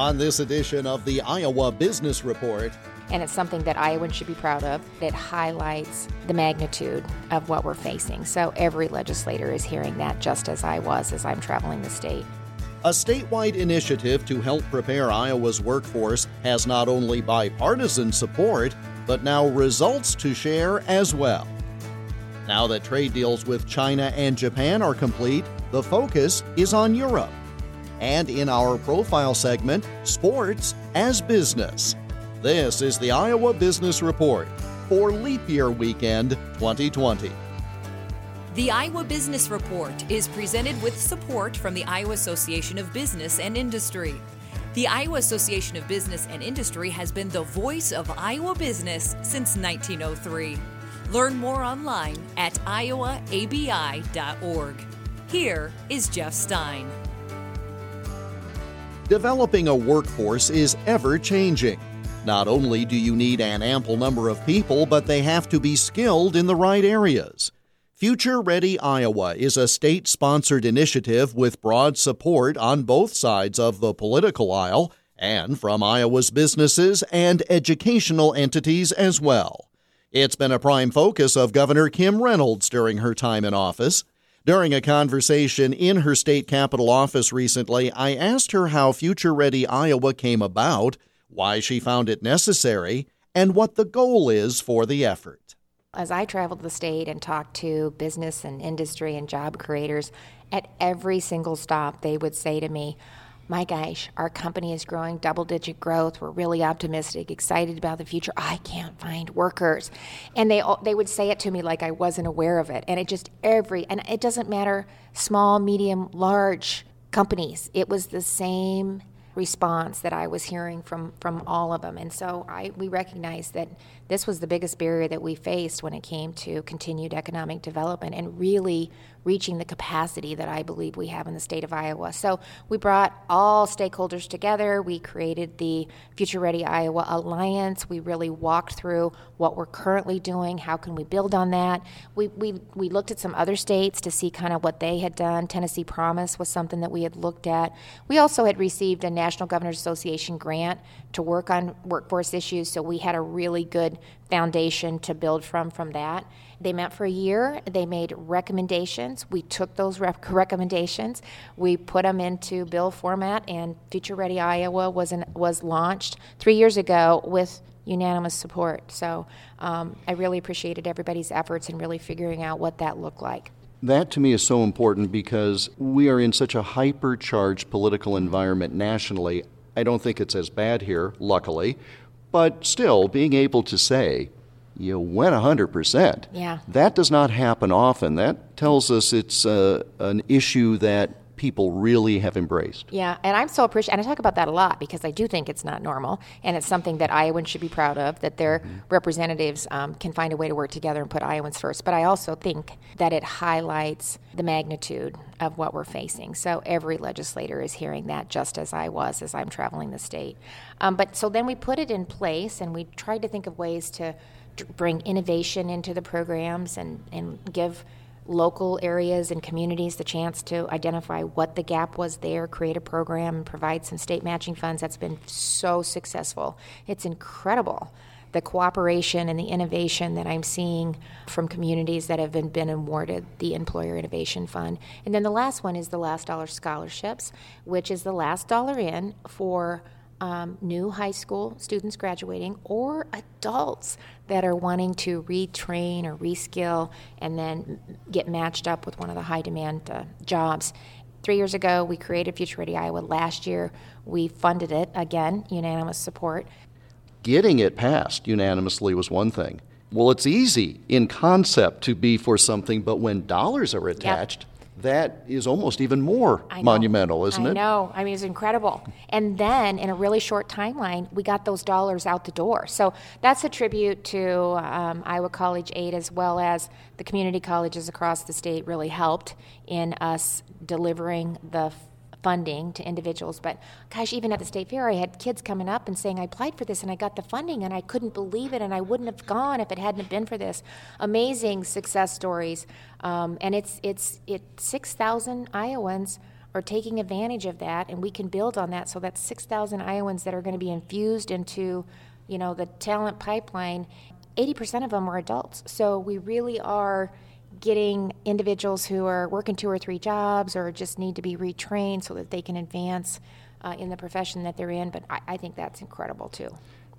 on this edition of the Iowa Business Report. And it's something that Iowans should be proud of. It highlights the magnitude of what we're facing. So every legislator is hearing that just as I was as I'm traveling the state. A statewide initiative to help prepare Iowa's workforce has not only bipartisan support, but now results to share as well. Now that trade deals with China and Japan are complete, the focus is on Europe. And in our profile segment, Sports as Business. This is the Iowa Business Report for Leap Year Weekend 2020. The Iowa Business Report is presented with support from the Iowa Association of Business and Industry. The Iowa Association of Business and Industry has been the voice of Iowa business since 1903. Learn more online at iowaabi.org. Here is Jeff Stein. Developing a workforce is ever changing. Not only do you need an ample number of people, but they have to be skilled in the right areas. Future Ready Iowa is a state sponsored initiative with broad support on both sides of the political aisle and from Iowa's businesses and educational entities as well. It's been a prime focus of Governor Kim Reynolds during her time in office. During a conversation in her state capitol office recently, I asked her how Future Ready Iowa came about, why she found it necessary, and what the goal is for the effort. As I traveled the state and talked to business and industry and job creators, at every single stop, they would say to me, my gosh, our company is growing double digit growth. We're really optimistic, excited about the future. I can't find workers. And they they would say it to me like I wasn't aware of it. And it just every and it doesn't matter small, medium, large companies. It was the same response that I was hearing from from all of them. And so I we recognized that this was the biggest barrier that we faced when it came to continued economic development and really reaching the capacity that I believe we have in the state of Iowa. So we brought all stakeholders together. We created the Future Ready Iowa Alliance. We really walked through what we're currently doing, how can we build on that. We, we, we looked at some other states to see kind of what they had done. Tennessee Promise was something that we had looked at. We also had received a National Governors Association grant to work on workforce issues, so we had a really good foundation to build from from that. They met for a year. They made recommendations. We took those rec- recommendations. We put them into bill format, and Future Ready Iowa was an, was launched three years ago with unanimous support. So um, I really appreciated everybody's efforts in really figuring out what that looked like. That to me is so important because we are in such a hypercharged political environment nationally. I don't think it's as bad here, luckily, but still being able to say, you went 100%. Yeah. That does not happen often. That tells us it's uh, an issue that people really have embraced. Yeah, and I'm so appreciative, and I talk about that a lot because I do think it's not normal, and it's something that Iowans should be proud of, that their mm-hmm. representatives um, can find a way to work together and put Iowans first. But I also think that it highlights the magnitude of what we're facing. So every legislator is hearing that just as I was as I'm traveling the state. Um, but so then we put it in place, and we tried to think of ways to bring innovation into the programs and, and give local areas and communities the chance to identify what the gap was there, create a program, and provide some state matching funds. That's been so successful. It's incredible the cooperation and the innovation that I'm seeing from communities that have been, been awarded the Employer Innovation Fund. And then the last one is the Last Dollar Scholarships, which is the last dollar in for um, new high school students graduating or adults that are wanting to retrain or reskill and then get matched up with one of the high demand uh, jobs. Three years ago, we created Future Ready Iowa. Last year, we funded it again, unanimous support. Getting it passed unanimously was one thing. Well, it's easy in concept to be for something, but when dollars are attached, yep that is almost even more monumental, isn't I it? I know. I mean, it's incredible. And then in a really short timeline, we got those dollars out the door. So that's a tribute to um, Iowa College Aid as well as the community colleges across the state really helped in us delivering the funding to individuals. But gosh, even at the state fair, I had kids coming up and saying, I applied for this and I got the funding and I couldn't believe it and I wouldn't have gone if it hadn't been for this. Amazing success stories. Um, and it's, it's, it's 6,000 Iowans are taking advantage of that, and we can build on that. So that's 6,000 Iowans that are going to be infused into, you know, the talent pipeline. 80% of them are adults. So we really are getting individuals who are working two or three jobs or just need to be retrained so that they can advance uh, in the profession that they're in. But I, I think that's incredible too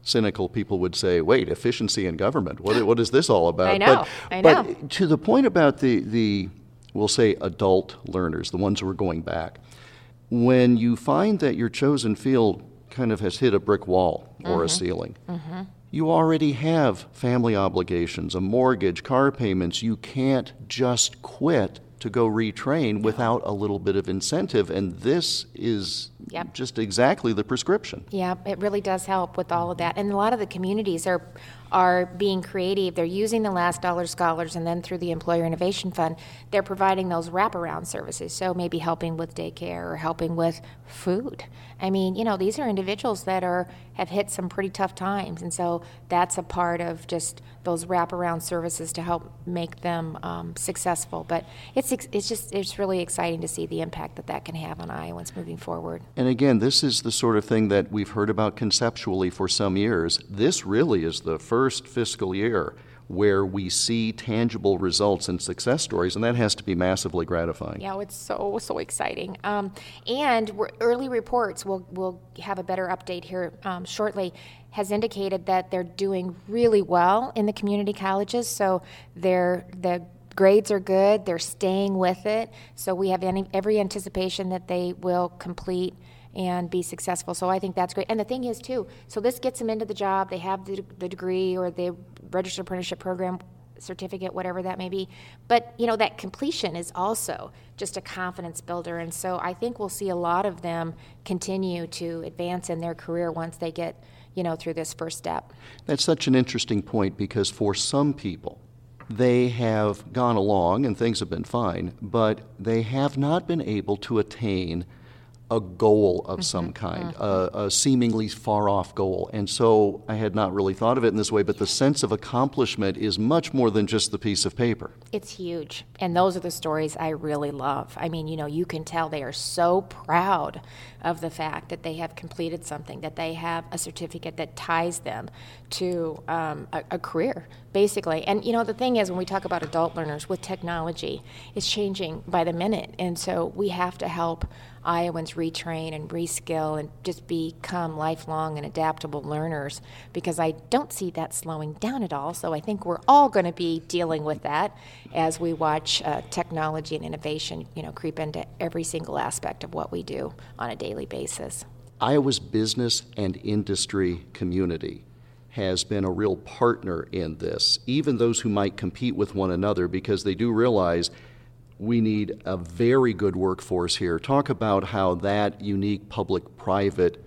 cynical people would say, "Wait, efficiency in government? What, what is this all about?" I know. But, I know. But to the point about the the we'll say adult learners, the ones who are going back, when you find that your chosen field kind of has hit a brick wall or mm-hmm. a ceiling. Mm-hmm. You already have family obligations, a mortgage, car payments. You can't just quit to go retrain without a little bit of incentive. And this is yep. just exactly the prescription. Yeah, it really does help with all of that. And a lot of the communities are are being creative. They're using the last dollar scholars and then through the Employer Innovation Fund, they're providing those wraparound services. So maybe helping with daycare or helping with food. I mean, you know, these are individuals that are have hit some pretty tough times, and so that's a part of just those wraparound services to help make them um, successful. But it's it's just it's really exciting to see the impact that that can have on Iowans moving forward. And again, this is the sort of thing that we've heard about conceptually for some years. This really is the first first fiscal year where we see tangible results and success stories, and that has to be massively gratifying. Yeah, it's so so exciting. Um, and early reports, we'll we'll have a better update here um, shortly. Has indicated that they're doing really well in the community colleges, so they're the grades are good. They're staying with it, so we have any, every anticipation that they will complete and be successful. So I think that's great. And the thing is, too, so this gets them into the job. They have the, the degree or the registered apprenticeship program certificate, whatever that may be. But you know that completion is also just a confidence builder, and so I think we'll see a lot of them continue to advance in their career once they get you know through this first step. That's such an interesting point because for some people. They have gone along and things have been fine, but they have not been able to attain a goal of mm-hmm. some kind, mm-hmm. a, a, seemingly far off goal. And so I had not really thought of it in this way, but the sense of accomplishment is much more than just the piece of paper. It's huge. And those are the stories I really love. I mean, you know, you can tell they are so proud of the fact that they have completed something, that they have a certificate that ties them to um, a, a career, basically. And, you know, the thing is, when we talk about adult learners with technology, it's changing by the minute. And so we have to help Iowans retrain and reskill and just become lifelong and adaptable learners because I don't see that slowing down at all. So I think we're all going to be dealing with that as we watch uh, technology and innovation, you know, creep into every single aspect of what we do on a daily basis. Iowa's business and industry community has been a real partner in this, even those who might compete with one another, because they do realize we need a very good workforce here. Talk about how that unique public private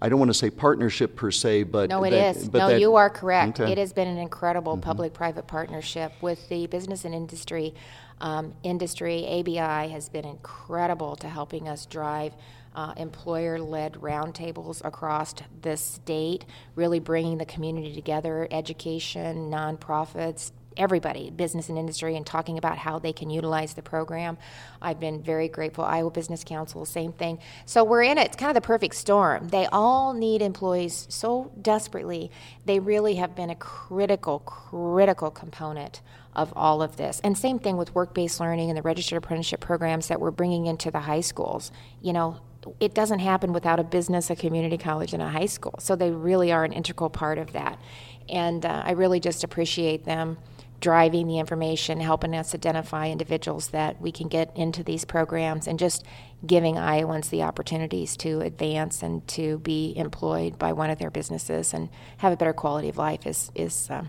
I don't want to say partnership per se, but no, it that, is. no, that, you are correct. Okay. It has been an incredible mm-hmm. public-private partnership with the business and industry. Um, industry ABI has been incredible to helping us drive uh, employer-led roundtables across the state, really bringing the community together, education, nonprofits, everybody, business and industry, and talking about how they can utilize the program. I've been very grateful. Iowa Business Council, same thing. So we're in it. It's kind of the perfect storm. They all need employees so desperately. They really have been a critical, critical component of all of this. And same thing with work based learning and the registered apprenticeship programs that we're bringing into the high schools. You know, it doesn't happen without a business, a community college, and a high school. So they really are an integral part of that. And uh, I really just appreciate them driving the information, helping us identify individuals that we can get into these programs, and just giving Iowans the opportunities to advance and to be employed by one of their businesses and have a better quality of life is, is um,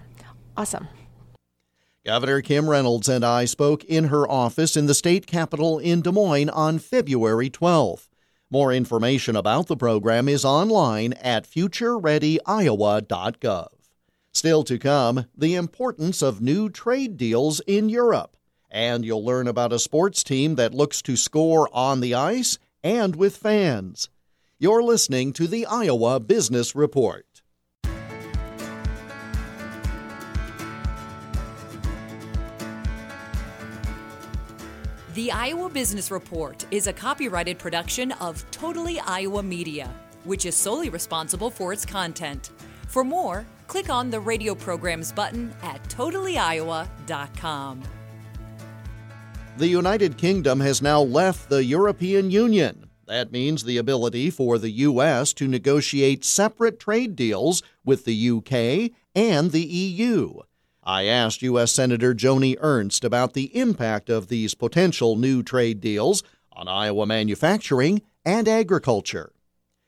awesome. Governor Kim Reynolds and I spoke in her office in the state capitol in Des Moines on February 12th. More information about the program is online at futurereadyiowa.gov. Still to come, the importance of new trade deals in Europe. And you'll learn about a sports team that looks to score on the ice and with fans. You're listening to the Iowa Business Report. The Iowa Business Report is a copyrighted production of Totally Iowa Media, which is solely responsible for its content. For more, click on the radio programs button at totallyiowa.com. The United Kingdom has now left the European Union. That means the ability for the U.S. to negotiate separate trade deals with the UK and the EU. I asked U.S. Senator Joni Ernst about the impact of these potential new trade deals on Iowa manufacturing and agriculture.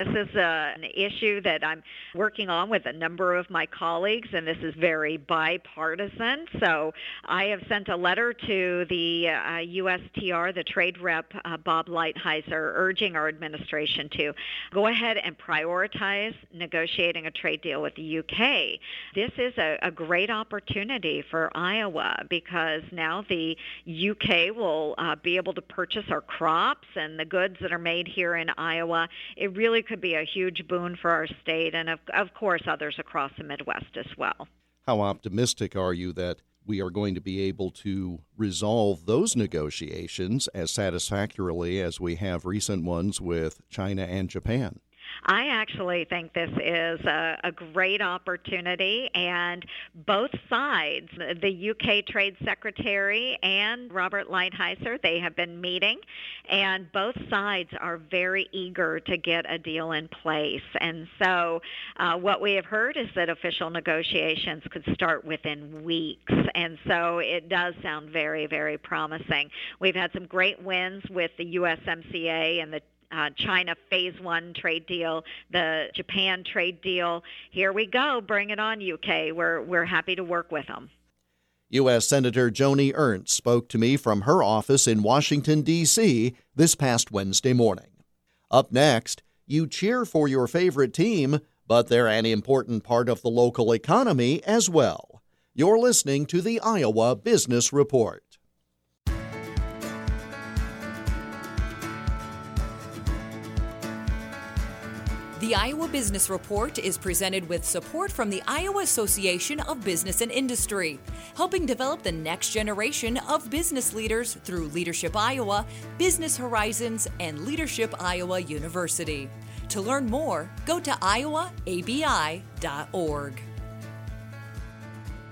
This is uh, an issue that I'm working on with a number of my colleagues, and this is very bipartisan. So I have sent a letter to the uh, USTR, the trade rep, uh, Bob Lighthizer, urging our administration to go ahead and prioritize negotiating a trade deal with the UK. This is a, a great opportunity for Iowa because now the UK will uh, be able to purchase our crops and the goods that are made here in Iowa. It really could be a huge boon for our state and, of, of course, others across the Midwest as well. How optimistic are you that we are going to be able to resolve those negotiations as satisfactorily as we have recent ones with China and Japan? I actually think this is a, a great opportunity, and both sides, the UK Trade Secretary and Robert Lighthizer, they have been meeting, and both sides are very eager to get a deal in place. And so, uh, what we have heard is that official negotiations could start within weeks, and so it does sound very, very promising. We've had some great wins with the USMCA and the uh, China phase one trade deal, the Japan trade deal. Here we go. Bring it on, UK. We're, we're happy to work with them. U.S. Senator Joni Ernst spoke to me from her office in Washington, D.C. this past Wednesday morning. Up next, you cheer for your favorite team, but they're an important part of the local economy as well. You're listening to the Iowa Business Report. The Iowa Business Report is presented with support from the Iowa Association of Business and Industry, helping develop the next generation of business leaders through Leadership Iowa, Business Horizons, and Leadership Iowa University. To learn more, go to iowaabi.org.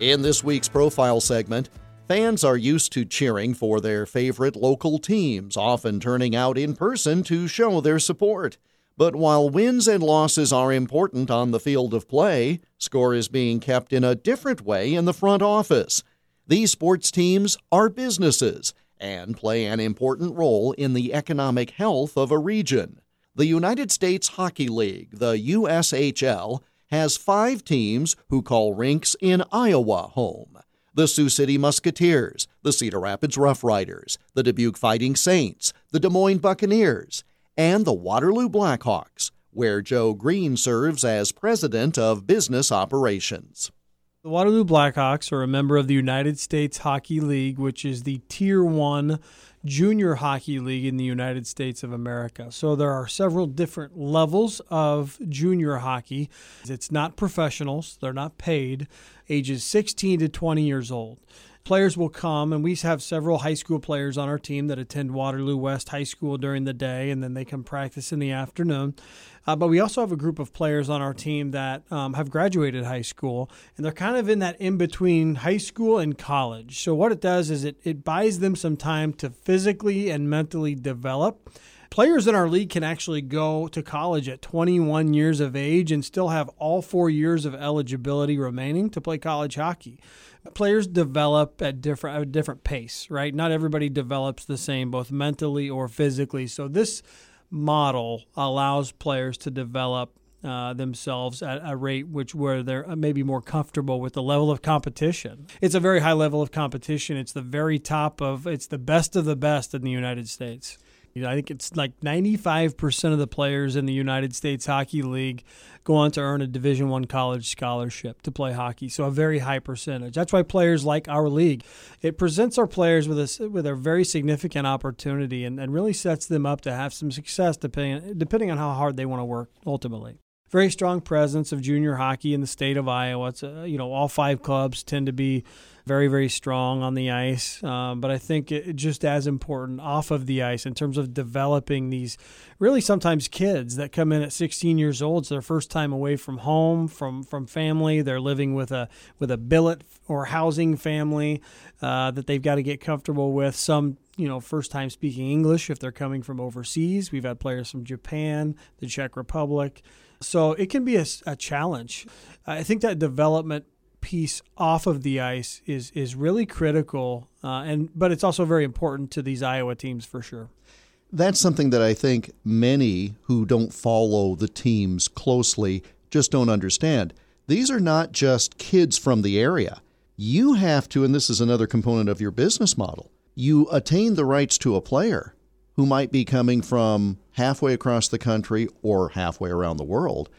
In this week's profile segment, fans are used to cheering for their favorite local teams, often turning out in person to show their support. But while wins and losses are important on the field of play, score is being kept in a different way in the front office. These sports teams are businesses and play an important role in the economic health of a region. The United States Hockey League, the USHL, has five teams who call rinks in Iowa home the Sioux City Musketeers, the Cedar Rapids Rough Riders, the Dubuque Fighting Saints, the Des Moines Buccaneers, and the Waterloo Blackhawks, where Joe Green serves as president of business operations. The Waterloo Blackhawks are a member of the United States Hockey League, which is the Tier 1 junior hockey league in the United States of America. So there are several different levels of junior hockey. It's not professionals, they're not paid, ages 16 to 20 years old players will come, and we have several high school players on our team that attend Waterloo West High School during the day, and then they come practice in the afternoon. Uh, but we also have a group of players on our team that um, have graduated high school, and they're kind of in that in between high school and college. So, what it does is it, it buys them some time to physically and mentally develop players in our league can actually go to college at 21 years of age and still have all four years of eligibility remaining to play college hockey players develop at different at a different pace, right? Not everybody develops the same, both mentally or physically. So this model allows players to develop uh, themselves at a rate which where they're uh, maybe more comfortable with the level of competition. It's a very high level of competition. It's the very top of it's the best of the best in the United States. You know, I think it's like 95% of the players in the United States Hockey League go on to earn a Division One college scholarship to play hockey. So a very high percentage. That's why players like our league. It presents our players with a with a very significant opportunity and, and really sets them up to have some success depending depending on how hard they want to work ultimately. very strong presence of junior hockey in the state of Iowa. It's, uh, you know, all five clubs tend to be very, very strong on the ice. Um, but I think it, just as important off of the ice in terms of developing these really sometimes kids that come in at 16 years old. It's their first time away from home, from, from family. They're living with a, with a billet or housing family uh, that they've got to get comfortable with. Some you know, first time speaking English if they're coming from overseas. We've had players from Japan, the Czech Republic. So it can be a, a challenge. I think that development piece off of the ice is is really critical, uh, and but it's also very important to these Iowa teams for sure. That's something that I think many who don't follow the teams closely just don't understand. These are not just kids from the area. You have to, and this is another component of your business model, you attain the rights to a player who might be coming from halfway across the country or halfway around the world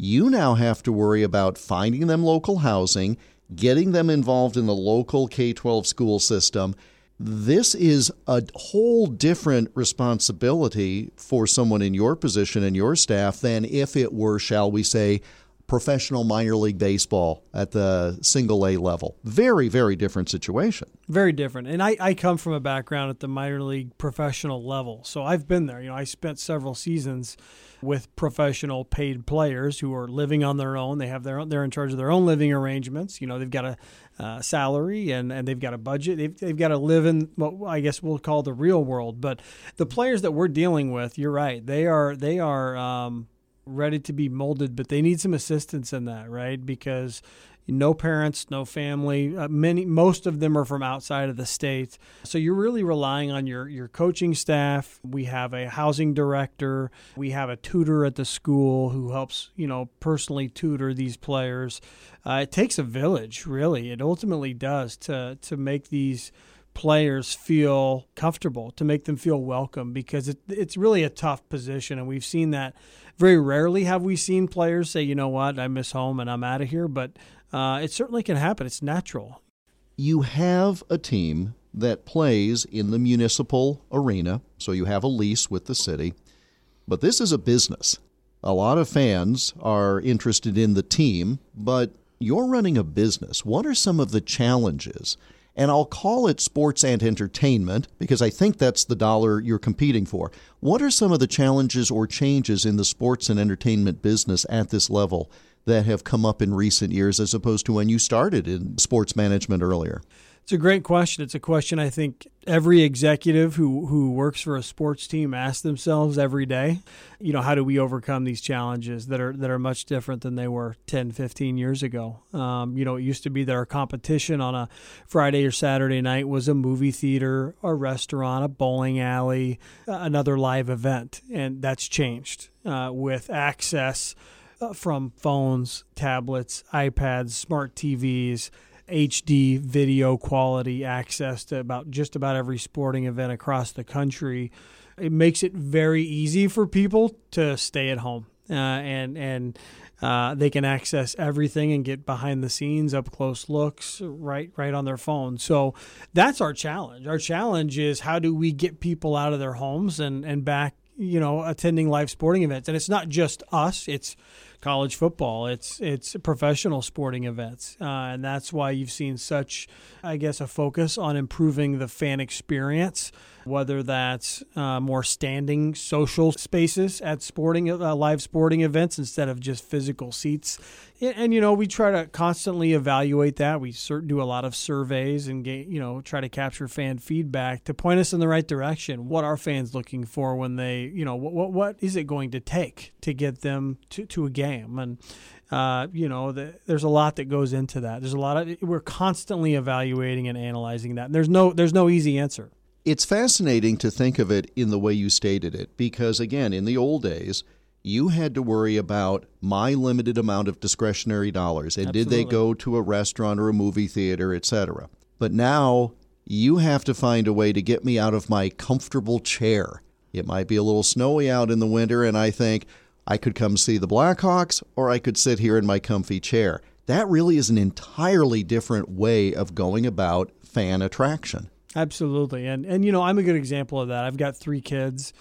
you now have to worry about finding them local housing, getting them involved in the local K 12 school system. This is a whole different responsibility for someone in your position and your staff than if it were, shall we say, professional minor league baseball at the single A level. Very, very different situation. Very different. And I, I come from a background at the minor league professional level. So I've been there. You know, I spent several seasons with professional paid players who are living on their own. They have their own, they're in charge of their own living arrangements. You know, they've got a uh, salary and, and they've got a budget. They've, they've got to live in what I guess we'll call the real world. But the players that we're dealing with, you're right. They are they are um, ready to be molded, but they need some assistance in that, right? Because no parents, no family. Uh, many, most of them are from outside of the state. So you're really relying on your your coaching staff. We have a housing director. We have a tutor at the school who helps, you know, personally tutor these players. Uh, it takes a village, really. It ultimately does to to make these players feel comfortable, to make them feel welcome, because it, it's really a tough position, and we've seen that very rarely have we seen players say, you know what, I miss home and I'm out of here, but uh, it certainly can happen. It's natural. You have a team that plays in the municipal arena, so you have a lease with the city, but this is a business. A lot of fans are interested in the team, but you're running a business. What are some of the challenges? And I'll call it sports and entertainment because I think that's the dollar you're competing for. What are some of the challenges or changes in the sports and entertainment business at this level that have come up in recent years as opposed to when you started in sports management earlier? It's a great question. It's a question I think every executive who, who works for a sports team asks themselves every day. You know, how do we overcome these challenges that are that are much different than they were 10, 15 years ago? Um, you know, it used to be that our competition on a Friday or Saturday night was a movie theater, a restaurant, a bowling alley, another live event, and that's changed uh, with access uh, from phones, tablets, iPads, smart TVs HD video quality access to about just about every sporting event across the country. It makes it very easy for people to stay at home uh, and and uh, they can access everything and get behind the scenes, up close looks right right on their phone. So that's our challenge. Our challenge is how do we get people out of their homes and and back you know attending live sporting events and it's not just us it's college football. It's it's professional sporting events, uh, and that's why you've seen such, I guess, a focus on improving the fan experience whether that's uh, more standing social spaces at sporting uh, live sporting events instead of just physical seats. And, and, you know, we try to constantly evaluate that. We do a lot of surveys and get, you know try to capture fan feedback to point us in the right direction. What are fans looking for when they, you know, what what, what is it going to take to get them to, to a game and uh, you know, the, there's a lot that goes into that. There's a lot of we're constantly evaluating and analyzing that. And there's no there's no easy answer. It's fascinating to think of it in the way you stated it because, again, in the old days, you had to worry about my limited amount of discretionary dollars and Absolutely. did they go to a restaurant or a movie theater, etc. But now you have to find a way to get me out of my comfortable chair. It might be a little snowy out in the winter, and I think I could come see the Blackhawks or I could sit here in my comfy chair. That really is an entirely different way of going about fan attraction. Absolutely. And and you know, I'm a good example of that. I've got 3 kids.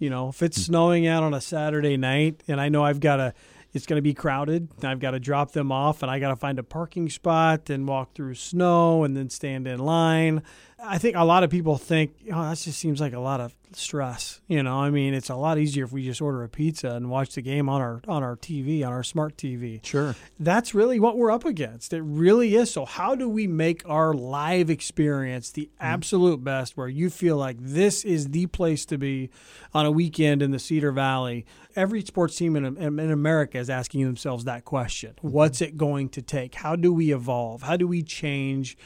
You know, if it's hmm. snowing out on a Saturday night and I know I've got a it's going to be crowded. I've got to drop them off and I got to find a parking spot and walk through snow and then stand in line. I think a lot of people think, oh, that just seems like a lot of stress. You know, I mean, it's a lot easier if we just order a pizza and watch the game on our on our TV, on our smart TV. Sure. That's really what we're up against. It really is. So how do we make our live experience the mm-hmm. absolute best where you feel like this is the place to be on a weekend in the Cedar Valley? Every sports team in, in, in America is asking themselves that question. Mm-hmm. What's it going to take? How do we evolve? How do we change?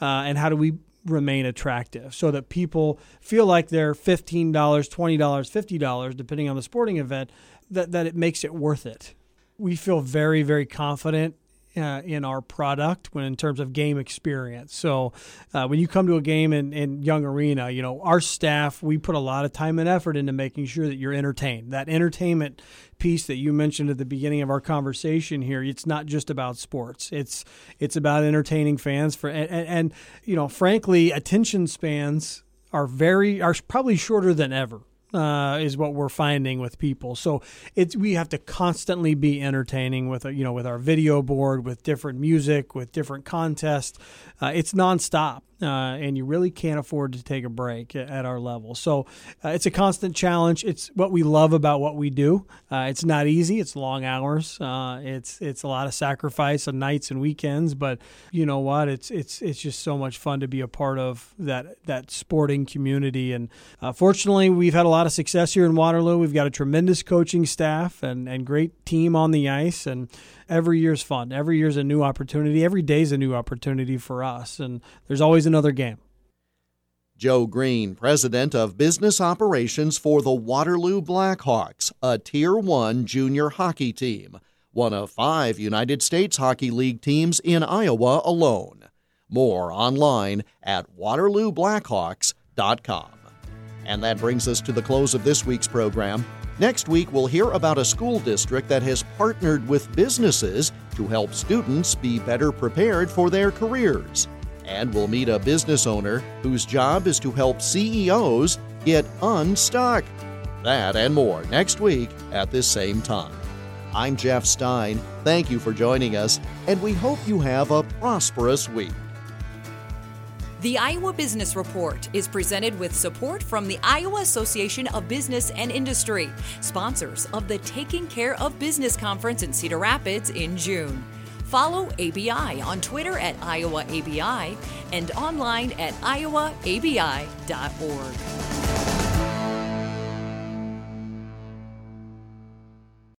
Uh, and how do we remain attractive so that people feel like they're $15, $20, $50, depending on the sporting event, that, that it makes it worth it. We feel very, very confident uh, in our product when in terms of game experience. So uh, when you come to a game in, in Young Arena, you know our staff we put a lot of time and effort into making sure that you're entertained. That entertainment piece that you mentioned at the beginning of our conversation here, it's not just about sports. It's it's about entertaining fans for and, and, and you know frankly attention spans are very are probably shorter than ever uh, is what we're finding with people. So it's we have to constantly be entertaining with you know with our video board, with different music, with different contests. Uh, it's nonstop uh, and you really can't afford to take a break at our level. So uh, it's a constant challenge. It's what we love about what we do. Uh, it's not easy. It's long hours. Uh, it's it's a lot of sacrifice on nights and weekends. But you know what? It's it's it's just so much fun to be a part of that that sporting community. And uh, fortunately, we've had a lot of success here in Waterloo. We've got a tremendous coaching staff and and great team on the ice and every year's fun. Every year's a new opportunity. Every day's a new opportunity for us, and there's always another game. Joe Green, president of business operations for the Waterloo Blackhawks, a Tier 1 junior hockey team, one of five United States Hockey League teams in Iowa alone. More online at waterlooblackhawks.com. And that brings us to the close of this week's program. Next week, we'll hear about a school district that has partnered with businesses to help students be better prepared for their careers. And we'll meet a business owner whose job is to help CEOs get unstuck. That and more next week at this same time. I'm Jeff Stein. Thank you for joining us, and we hope you have a prosperous week. The Iowa Business Report is presented with support from the Iowa Association of Business and Industry, sponsors of the Taking Care of Business Conference in Cedar Rapids in June. Follow ABI on Twitter at IowaABI and online at iowaabi.org.